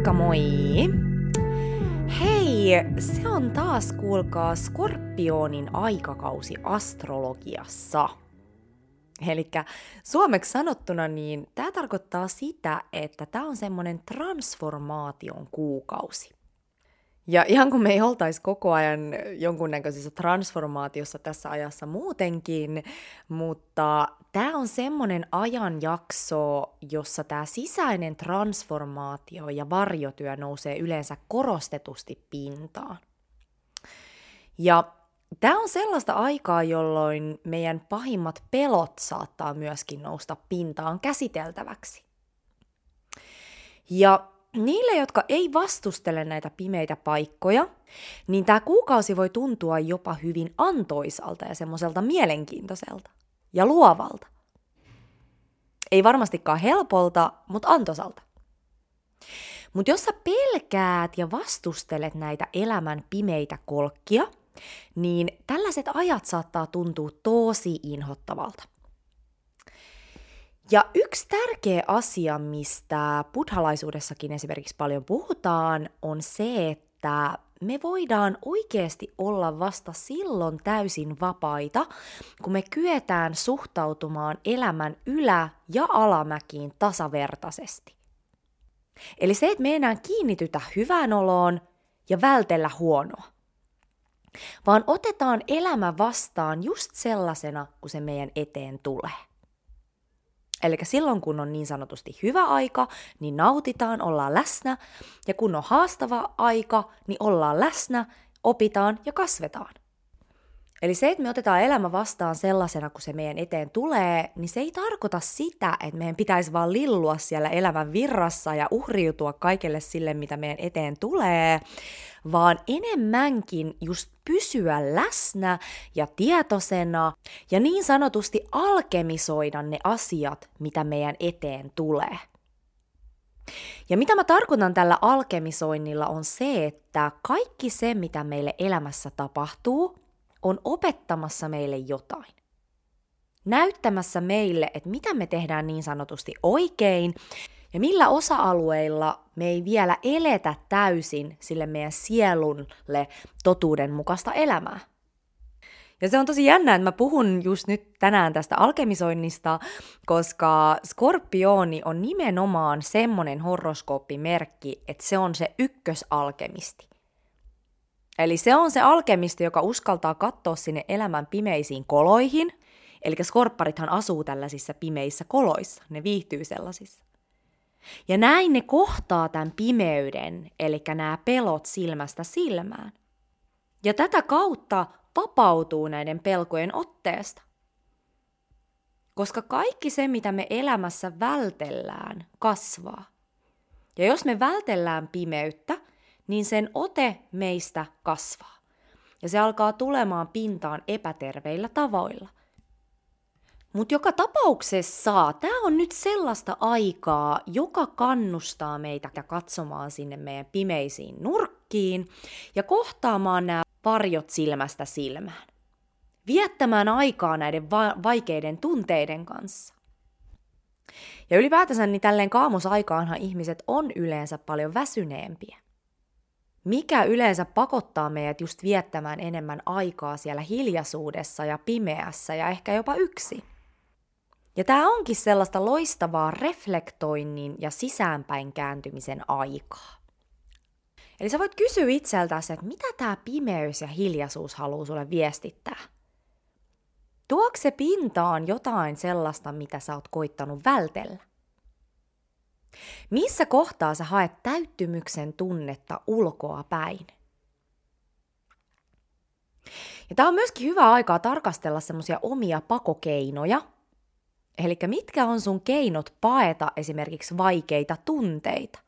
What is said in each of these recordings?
Moikka moi! Hei, se on taas kuulkaa Skorpionin aikakausi astrologiassa. Eli suomeksi sanottuna, niin tämä tarkoittaa sitä, että tämä on semmoinen transformaation kuukausi. Ja ihan kun me ei oltaisi koko ajan jonkunnäköisessä transformaatiossa tässä ajassa muutenkin, mutta tämä on semmoinen ajanjakso, jossa tämä sisäinen transformaatio ja varjotyö nousee yleensä korostetusti pintaan. Ja tämä on sellaista aikaa, jolloin meidän pahimmat pelot saattaa myöskin nousta pintaan käsiteltäväksi. Ja niille, jotka ei vastustele näitä pimeitä paikkoja, niin tämä kuukausi voi tuntua jopa hyvin antoisalta ja semmoiselta mielenkiintoiselta ja luovalta. Ei varmastikaan helpolta, mutta antoisalta. Mutta jos sä pelkäät ja vastustelet näitä elämän pimeitä kolkkia, niin tällaiset ajat saattaa tuntua tosi inhottavalta. Ja yksi tärkeä asia, mistä buddhalaisuudessakin esimerkiksi paljon puhutaan, on se, että me voidaan oikeasti olla vasta silloin täysin vapaita, kun me kyetään suhtautumaan elämän ylä- ja alamäkiin tasavertaisesti. Eli se, että me enää kiinnitytä hyvään oloon ja vältellä huonoa, vaan otetaan elämä vastaan just sellaisena, kun se meidän eteen tulee. Eli silloin, kun on niin sanotusti hyvä aika, niin nautitaan, ollaan läsnä, ja kun on haastava aika, niin ollaan läsnä, opitaan ja kasvetaan. Eli se, että me otetaan elämä vastaan sellaisena, kun se meidän eteen tulee, niin se ei tarkoita sitä, että meidän pitäisi vaan lillua siellä elämän virrassa ja uhriutua kaikelle sille, mitä meidän eteen tulee, vaan enemmänkin just pysyä läsnä ja tietoisena ja niin sanotusti alkemisoida ne asiat, mitä meidän eteen tulee. Ja mitä mä tarkoitan tällä alkemisoinnilla on se, että kaikki se, mitä meille elämässä tapahtuu, on opettamassa meille jotain. Näyttämässä meille, että mitä me tehdään niin sanotusti oikein ja millä osa-alueilla me ei vielä eletä täysin sille meidän sielulle totuudenmukaista elämää. Ja se on tosi jännä, että mä puhun just nyt tänään tästä alkemisoinnista, koska skorpioni on nimenomaan semmonen horoskooppimerkki, että se on se ykkösalkemisti. Eli se on se alkemisti, joka uskaltaa katsoa sinne elämän pimeisiin koloihin. Eli skorpparithan asuu tällaisissa pimeissä koloissa, ne viihtyy sellaisissa. Ja näin ne kohtaa tämän pimeyden, eli nämä pelot silmästä silmään. Ja tätä kautta vapautuu näiden pelkojen otteesta. Koska kaikki se, mitä me elämässä vältellään, kasvaa. Ja jos me vältellään pimeyttä, niin sen ote meistä kasvaa. Ja se alkaa tulemaan pintaan epäterveillä tavoilla. Mutta joka tapauksessa tämä on nyt sellaista aikaa, joka kannustaa meitä katsomaan sinne meidän pimeisiin nurkkiin ja kohtaamaan nämä varjot silmästä silmään. Viettämään aikaa näiden va- vaikeiden tunteiden kanssa. Ja ylipäätänsä niin tälleen kaamosaikaanhan ihmiset on yleensä paljon väsyneempiä. Mikä yleensä pakottaa meidät just viettämään enemmän aikaa siellä hiljaisuudessa ja pimeässä ja ehkä jopa yksi? Ja tämä onkin sellaista loistavaa reflektoinnin ja sisäänpäin kääntymisen aikaa. Eli sä voit kysyä itseltäsi, että mitä tämä pimeys ja hiljaisuus haluaa sulle viestittää? Tuokse se pintaan jotain sellaista, mitä sä oot koittanut vältellä? Missä kohtaa sä haet täyttymyksen tunnetta ulkoa päin? Ja tämä on myöskin hyvä aikaa tarkastella semmoisia omia pakokeinoja. Eli mitkä on sun keinot paeta esimerkiksi vaikeita tunteita?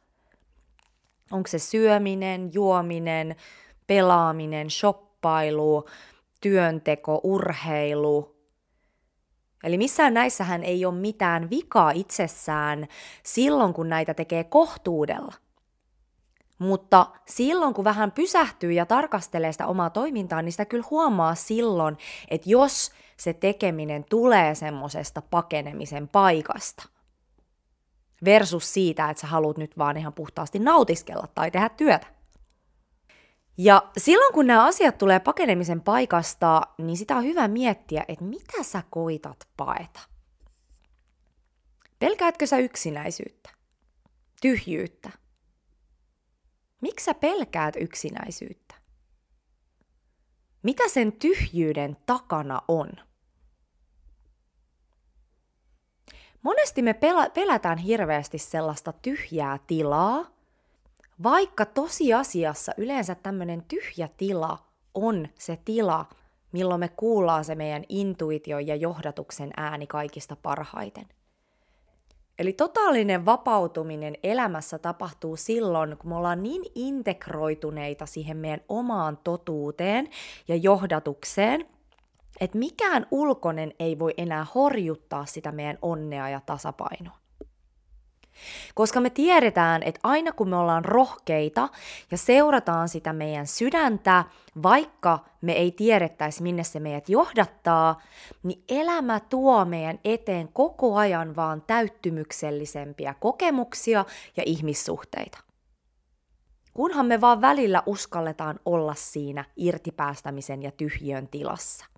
Onko se syöminen, juominen, pelaaminen, shoppailu, työnteko, urheilu, Eli missään näissähän ei ole mitään vikaa itsessään silloin, kun näitä tekee kohtuudella. Mutta silloin, kun vähän pysähtyy ja tarkastelee sitä omaa toimintaa, niin sitä kyllä huomaa silloin, että jos se tekeminen tulee semmoisesta pakenemisen paikasta. versus siitä, että sä haluat nyt vaan ihan puhtaasti nautiskella tai tehdä työtä. Ja silloin kun nämä asiat tulee pakenemisen paikasta, niin sitä on hyvä miettiä, että mitä sä koitat paeta. Pelkäätkö sä yksinäisyyttä? Tyhjyyttä? Miksi sä pelkäät yksinäisyyttä? Mitä sen tyhjyyden takana on? Monesti me pelätään hirveästi sellaista tyhjää tilaa, vaikka tosiasiassa yleensä tämmöinen tyhjä tila on se tila, milloin me kuullaan se meidän intuitio ja johdatuksen ääni kaikista parhaiten. Eli totaalinen vapautuminen elämässä tapahtuu silloin, kun me ollaan niin integroituneita siihen meidän omaan totuuteen ja johdatukseen, että mikään ulkoinen ei voi enää horjuttaa sitä meidän onnea ja tasapainoa. Koska me tiedetään, että aina kun me ollaan rohkeita ja seurataan sitä meidän sydäntä, vaikka me ei tiedettäisi, minne se meidät johdattaa, niin elämä tuo meidän eteen koko ajan vaan täyttymyksellisempiä kokemuksia ja ihmissuhteita. Kunhan me vaan välillä uskalletaan olla siinä irtipäästämisen ja tyhjön tilassa.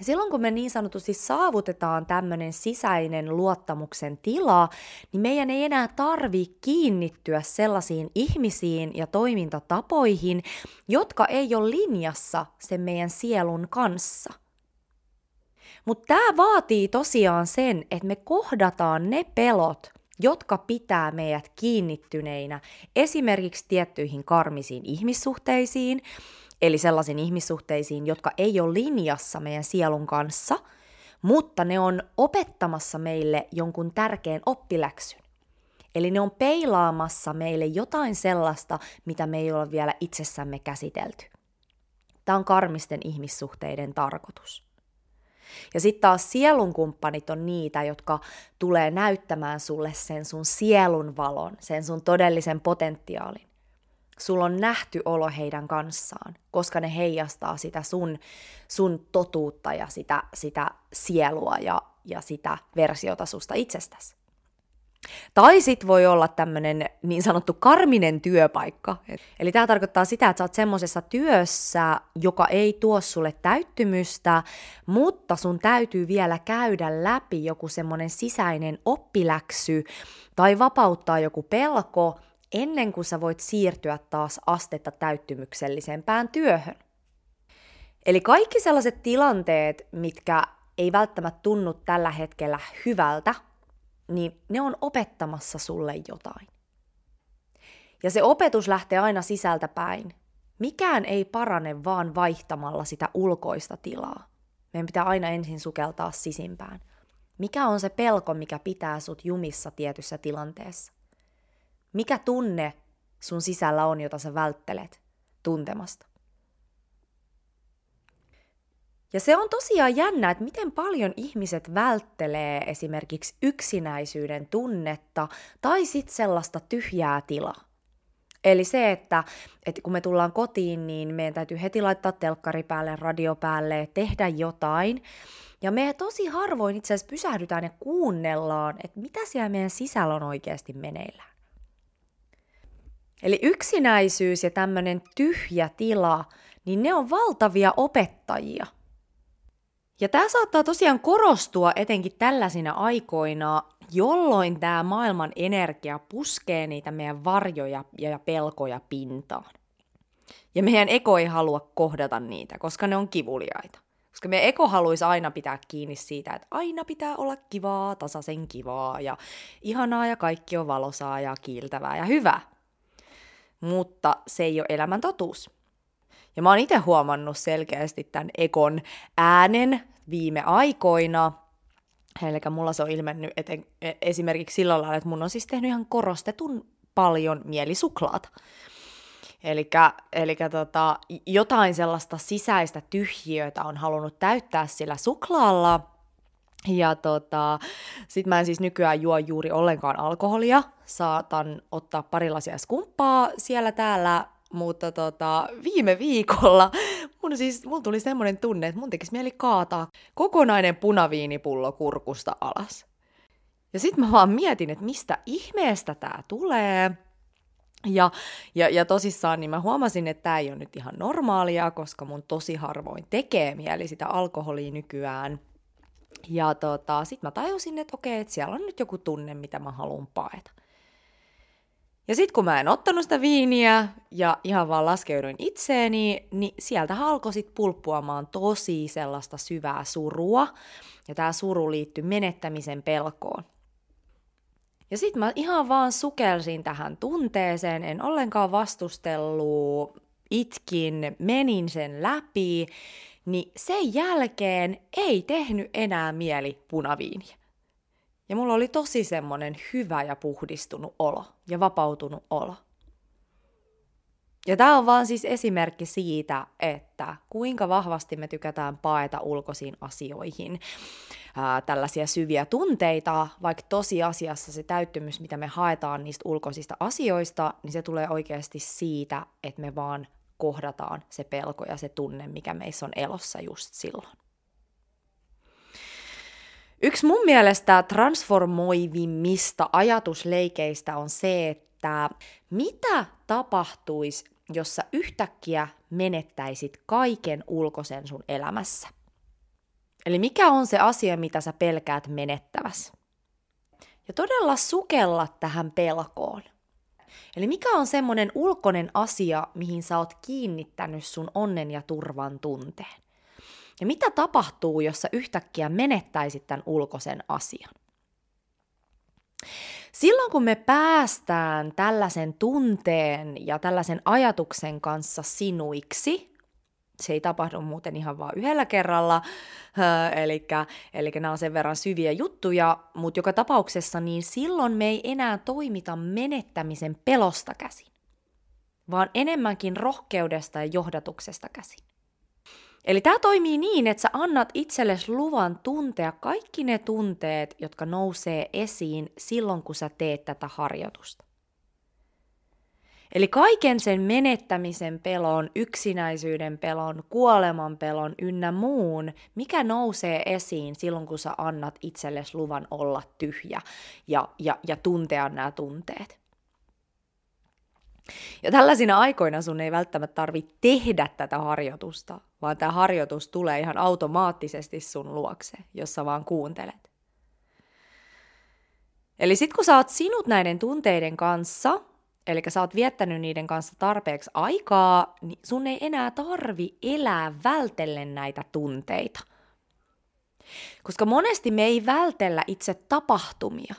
Silloin kun me niin sanotusti saavutetaan tämmöinen sisäinen luottamuksen tila, niin meidän ei enää tarvi kiinnittyä sellaisiin ihmisiin ja toimintatapoihin, jotka ei ole linjassa sen meidän sielun kanssa. Mutta tämä vaatii tosiaan sen, että me kohdataan ne pelot, jotka pitää meidät kiinnittyneinä esimerkiksi tiettyihin karmisiin ihmissuhteisiin, eli sellaisiin ihmissuhteisiin, jotka ei ole linjassa meidän sielun kanssa, mutta ne on opettamassa meille jonkun tärkeän oppiläksyn. Eli ne on peilaamassa meille jotain sellaista, mitä me ei ole vielä itsessämme käsitelty. Tämä on karmisten ihmissuhteiden tarkoitus. Ja sitten taas sielunkumppanit on niitä, jotka tulee näyttämään sulle sen sun sielun valon, sen sun todellisen potentiaalin sulla on nähty olo heidän kanssaan, koska ne heijastaa sitä sun, sun totuutta ja sitä, sitä sielua ja, ja sitä versiota susta itsestäsi. Tai sit voi olla tämmöinen niin sanottu karminen työpaikka. Eli tämä tarkoittaa sitä, että sä oot semmoisessa työssä, joka ei tuo sulle täyttymystä, mutta sun täytyy vielä käydä läpi joku semmoinen sisäinen oppiläksy tai vapauttaa joku pelko, ennen kuin sä voit siirtyä taas astetta täyttymyksellisempään työhön. Eli kaikki sellaiset tilanteet, mitkä ei välttämättä tunnu tällä hetkellä hyvältä, niin ne on opettamassa sulle jotain. Ja se opetus lähtee aina sisältä päin. Mikään ei parane vaan vaihtamalla sitä ulkoista tilaa. Meidän pitää aina ensin sukeltaa sisimpään. Mikä on se pelko, mikä pitää sut jumissa tietyssä tilanteessa? Mikä tunne sun sisällä on, jota sä välttelet tuntemasta? Ja se on tosiaan jännä, että miten paljon ihmiset välttelee esimerkiksi yksinäisyyden tunnetta tai sitten sellaista tyhjää tilaa. Eli se, että, että kun me tullaan kotiin, niin meidän täytyy heti laittaa telkkari päälle, radio päälle, tehdä jotain. Ja me tosi harvoin itse asiassa pysähdytään ja kuunnellaan, että mitä siellä meidän sisällä on oikeasti meneillään. Eli yksinäisyys ja tämmöinen tyhjä tila, niin ne on valtavia opettajia. Ja tämä saattaa tosiaan korostua etenkin tällaisina aikoina, jolloin tämä maailman energia puskee niitä meidän varjoja ja pelkoja pintaan. Ja meidän eko ei halua kohdata niitä, koska ne on kivuliaita. Koska meidän eko haluaisi aina pitää kiinni siitä, että aina pitää olla kivaa, tasaisen kivaa ja ihanaa ja kaikki on valosaa ja kiiltävää ja hyvää mutta se ei ole elämän totuus. Ja mä oon itse huomannut selkeästi tämän ekon äänen viime aikoina, Eli mulla se on ilmennyt eten, e, esimerkiksi sillä lailla, että mun on siis tehnyt ihan korostetun paljon mielisuklaata. Eli tota, jotain sellaista sisäistä tyhjiötä on halunnut täyttää sillä suklaalla, ja tota, sit mä en siis nykyään juo juuri ollenkaan alkoholia. Saatan ottaa parilaisia skumppaa siellä täällä, mutta tota, viime viikolla mun siis, mun tuli semmoinen tunne, että mun tekisi mieli kaataa kokonainen punaviinipullo kurkusta alas. Ja sitten mä vaan mietin, että mistä ihmeestä tämä tulee. Ja, ja, ja tosissaan niin mä huomasin, että tämä ei ole nyt ihan normaalia, koska mun tosi harvoin tekee mieli sitä alkoholia nykyään. Ja tota, sitten mä tajusin, että okei, että siellä on nyt joku tunne, mitä mä haluan paeta. Ja sitten kun mä en ottanut sitä viiniä ja ihan vaan laskeuduin itseeni, niin sieltä alkoi sitten pulppuamaan tosi sellaista syvää surua. Ja tämä suru liittyi menettämisen pelkoon. Ja sitten mä ihan vaan sukelsin tähän tunteeseen, en ollenkaan vastustellut, itkin, menin sen läpi, niin sen jälkeen ei tehnyt enää mieli punaviiniä. Ja mulla oli tosi semmonen hyvä ja puhdistunut olo ja vapautunut olo. Ja tämä on vaan siis esimerkki siitä, että kuinka vahvasti me tykätään paeta ulkoisiin asioihin ää, tällaisia syviä tunteita, vaikka tosiasiassa se täyttymys, mitä me haetaan niistä ulkoisista asioista, niin se tulee oikeasti siitä, että me vaan kohdataan se pelko ja se tunne, mikä meissä on elossa just silloin. Yksi mun mielestä transformoivimmista ajatusleikeistä on se, että mitä tapahtuisi, jos sä yhtäkkiä menettäisit kaiken ulkoisen sun elämässä? Eli mikä on se asia, mitä sä pelkäät menettäväs? Ja todella sukella tähän pelkoon. Eli mikä on semmoinen ulkoinen asia, mihin sä oot kiinnittänyt sun onnen ja turvan tunteen? Ja mitä tapahtuu, jos sä yhtäkkiä menettäisit tämän ulkoisen asian? Silloin kun me päästään tällaisen tunteen ja tällaisen ajatuksen kanssa sinuiksi, se ei tapahdu muuten ihan vaan yhdellä kerralla, eli, eli nämä on sen verran syviä juttuja, mutta joka tapauksessa niin silloin me ei enää toimita menettämisen pelosta käsin, vaan enemmänkin rohkeudesta ja johdatuksesta käsin. Eli tämä toimii niin, että sä annat itsellesi luvan tuntea kaikki ne tunteet, jotka nousee esiin silloin, kun sä teet tätä harjoitusta. Eli kaiken sen menettämisen pelon, yksinäisyyden pelon, kuoleman pelon ynnä muun, mikä nousee esiin silloin, kun sä annat itsellesi luvan olla tyhjä ja, ja, ja tuntea nämä tunteet. Ja tällaisina aikoina sun ei välttämättä tarvitse tehdä tätä harjoitusta, vaan tämä harjoitus tulee ihan automaattisesti sun luokse, jos sä vaan kuuntelet. Eli sit kun sä oot sinut näiden tunteiden kanssa, eli sä oot viettänyt niiden kanssa tarpeeksi aikaa, niin sun ei enää tarvi elää vältellen näitä tunteita. Koska monesti me ei vältellä itse tapahtumia,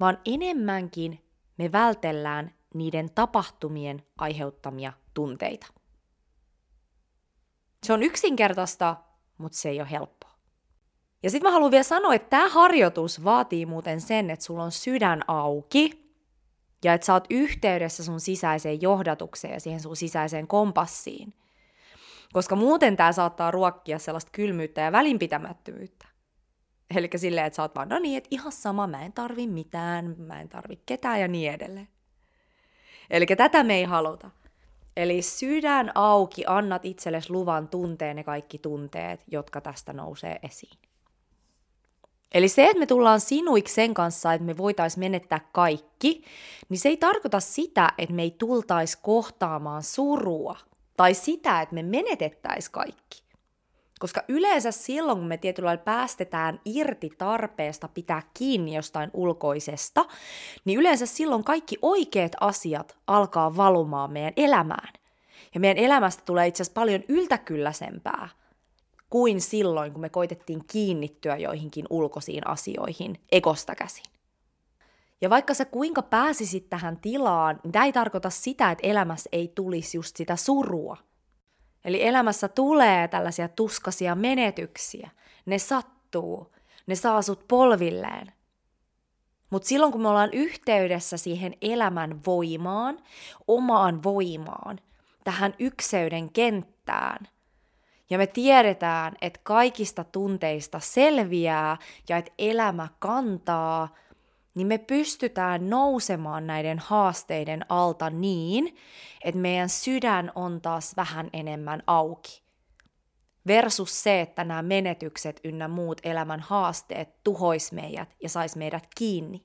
vaan enemmänkin me vältellään niiden tapahtumien aiheuttamia tunteita. Se on yksinkertaista, mutta se ei ole helppoa. Ja sitten mä haluan vielä sanoa, että tämä harjoitus vaatii muuten sen, että sulla on sydän auki ja että sä oot yhteydessä sun sisäiseen johdatukseen ja siihen sun sisäiseen kompassiin. Koska muuten tämä saattaa ruokkia sellaista kylmyyttä ja välinpitämättömyyttä. Eli silleen, että sä oot vaan, no niin, että ihan sama, mä en tarvi mitään, mä en tarvi ketään ja niin edelleen. Eli tätä me ei haluta. Eli sydän auki, annat itsellesi luvan tunteen ne kaikki tunteet, jotka tästä nousee esiin. Eli se, että me tullaan sinuiksi sen kanssa, että me voitaisiin menettää kaikki, niin se ei tarkoita sitä, että me ei tultaisi kohtaamaan surua tai sitä, että me menetettäisiin kaikki. Koska yleensä silloin, kun me tietyllä lailla päästetään irti tarpeesta pitää kiinni jostain ulkoisesta, niin yleensä silloin kaikki oikeat asiat alkaa valumaan meidän elämään. Ja meidän elämästä tulee itse asiassa paljon yltäkylläisempää kuin silloin, kun me koitettiin kiinnittyä joihinkin ulkoisiin asioihin ekosta käsin. Ja vaikka sä kuinka pääsisit tähän tilaan, niin tämä ei tarkoita sitä, että elämässä ei tulisi just sitä surua – Eli elämässä tulee tällaisia tuskasia menetyksiä. Ne sattuu. Ne saa sut polvilleen. Mutta silloin kun me ollaan yhteydessä siihen elämän voimaan, omaan voimaan, tähän ykseyden kenttään, ja me tiedetään, että kaikista tunteista selviää ja että elämä kantaa – niin me pystytään nousemaan näiden haasteiden alta niin, että meidän sydän on taas vähän enemmän auki. versus se, että nämä menetykset ynnä muut elämän haasteet tuhois meidät ja sais meidät kiinni.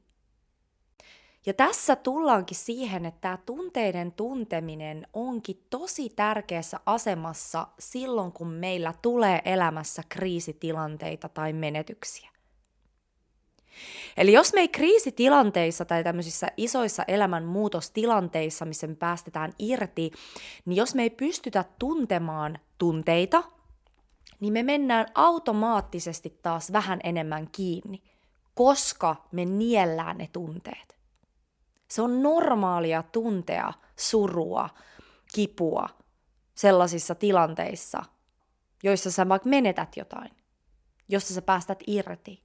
Ja tässä tullaankin siihen, että tämä tunteiden tunteminen onkin tosi tärkeässä asemassa silloin, kun meillä tulee elämässä kriisitilanteita tai menetyksiä. Eli jos me ei kriisitilanteissa tai tämmöisissä isoissa elämänmuutostilanteissa, missä me päästetään irti, niin jos me ei pystytä tuntemaan tunteita, niin me mennään automaattisesti taas vähän enemmän kiinni, koska me niellään ne tunteet. Se on normaalia tuntea surua, kipua sellaisissa tilanteissa, joissa sä vaikka menetät jotain, jossa sä päästät irti.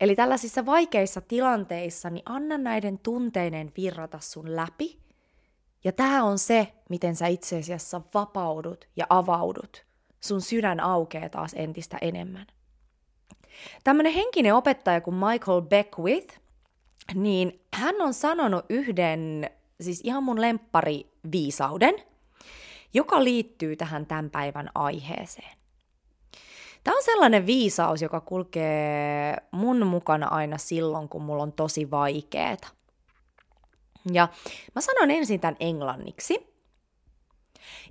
Eli tällaisissa vaikeissa tilanteissa, niin anna näiden tunteiden virrata sun läpi. Ja tämä on se, miten sä itse asiassa vapaudut ja avaudut. Sun sydän aukeaa taas entistä enemmän. Tämmöinen henkinen opettaja kuin Michael Beckwith, niin hän on sanonut yhden, siis ihan mun lemppari viisauden, joka liittyy tähän tämän päivän aiheeseen. Tämä on sellainen viisaus, joka kulkee mun mukana aina silloin, kun mulla on tosi vaikeeta. Ja mä sanon ensin tämän englanniksi.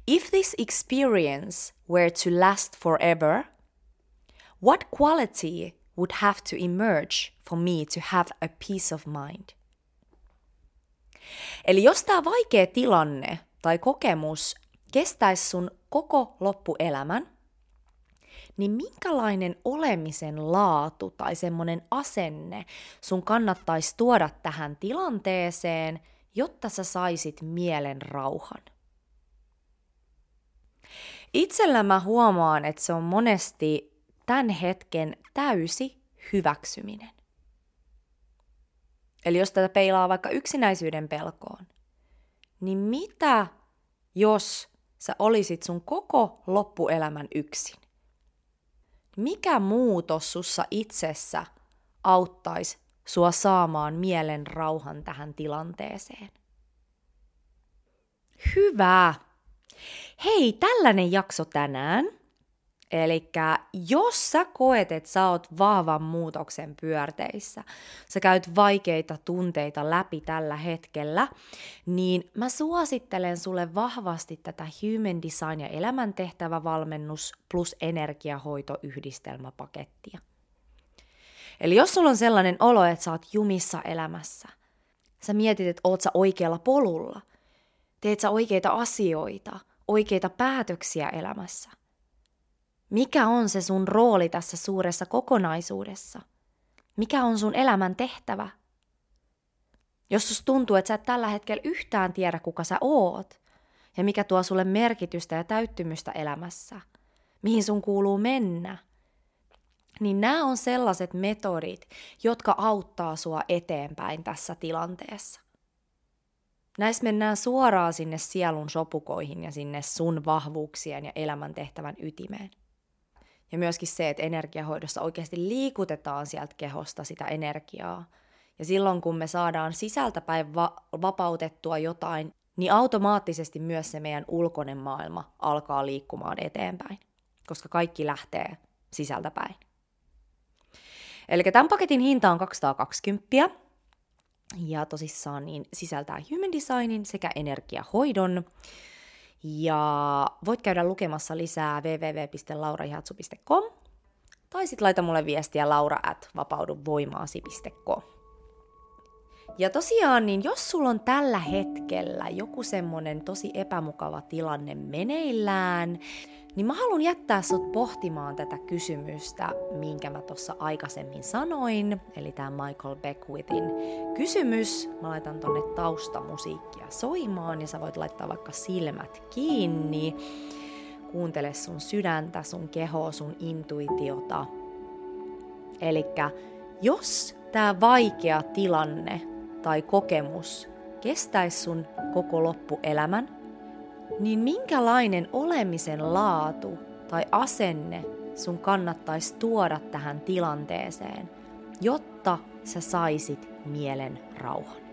If this experience were to last forever, what quality would have to emerge for me to have a peace of mind? Eli jos tämä vaikea tilanne tai kokemus kestäisi sun koko loppuelämän, niin minkälainen olemisen laatu tai semmoinen asenne sun kannattaisi tuoda tähän tilanteeseen, jotta sä saisit mielen rauhan? Itsellä mä huomaan, että se on monesti tämän hetken täysi hyväksyminen. Eli jos tätä peilaa vaikka yksinäisyyden pelkoon, niin mitä jos sä olisit sun koko loppuelämän yksin? mikä muutos sussa itsessä auttaisi sua saamaan mielen rauhan tähän tilanteeseen? Hyvä! Hei, tällainen jakso tänään – Eli jos sä koet, että sä oot vahvan muutoksen pyörteissä, sä käyt vaikeita tunteita läpi tällä hetkellä, niin mä suosittelen sulle vahvasti tätä Human Design ja elämäntehtävävalmennus plus energiahoitoyhdistelmäpakettia. Eli jos sulla on sellainen olo, että sä oot jumissa elämässä, sä mietit, että oot sä oikealla polulla, teet sä oikeita asioita, oikeita päätöksiä elämässä, mikä on se sun rooli tässä suuressa kokonaisuudessa? Mikä on sun elämän tehtävä? Jos sus tuntuu, että sä et tällä hetkellä yhtään tiedä, kuka sä oot, ja mikä tuo sulle merkitystä ja täyttymystä elämässä, mihin sun kuuluu mennä, niin nämä on sellaiset metodit, jotka auttaa sua eteenpäin tässä tilanteessa. Näissä mennään suoraan sinne sielun sopukoihin ja sinne sun vahvuuksien ja elämäntehtävän ytimeen. Ja myöskin se, että energiahoidossa oikeasti liikutetaan sieltä kehosta sitä energiaa. Ja silloin kun me saadaan sisältäpäin va- vapautettua jotain, niin automaattisesti myös se meidän ulkoinen maailma alkaa liikkumaan eteenpäin, koska kaikki lähtee sisältäpäin. Eli tämän paketin hinta on 220 ja tosissaan niin sisältää human designin sekä energiahoidon. Ja voit käydä lukemassa lisää www.laurahihatsu.com tai sitten laita mulle viestiä laura at vapauduvoimaasi.com. Ja tosiaan, niin jos sulla on tällä hetkellä joku semmonen tosi epämukava tilanne meneillään, niin mä haluan jättää sut pohtimaan tätä kysymystä, minkä mä tuossa aikaisemmin sanoin, eli tämä Michael Beckwithin kysymys. Mä laitan tonne taustamusiikkia soimaan ja sä voit laittaa vaikka silmät kiinni. Kuuntele sun sydäntä, sun kehoa, sun intuitiota. Eli jos tämä vaikea tilanne tai kokemus kestäisi sun koko loppuelämän, niin minkälainen olemisen laatu tai asenne sun kannattaisi tuoda tähän tilanteeseen, jotta sä saisit mielen rauhan?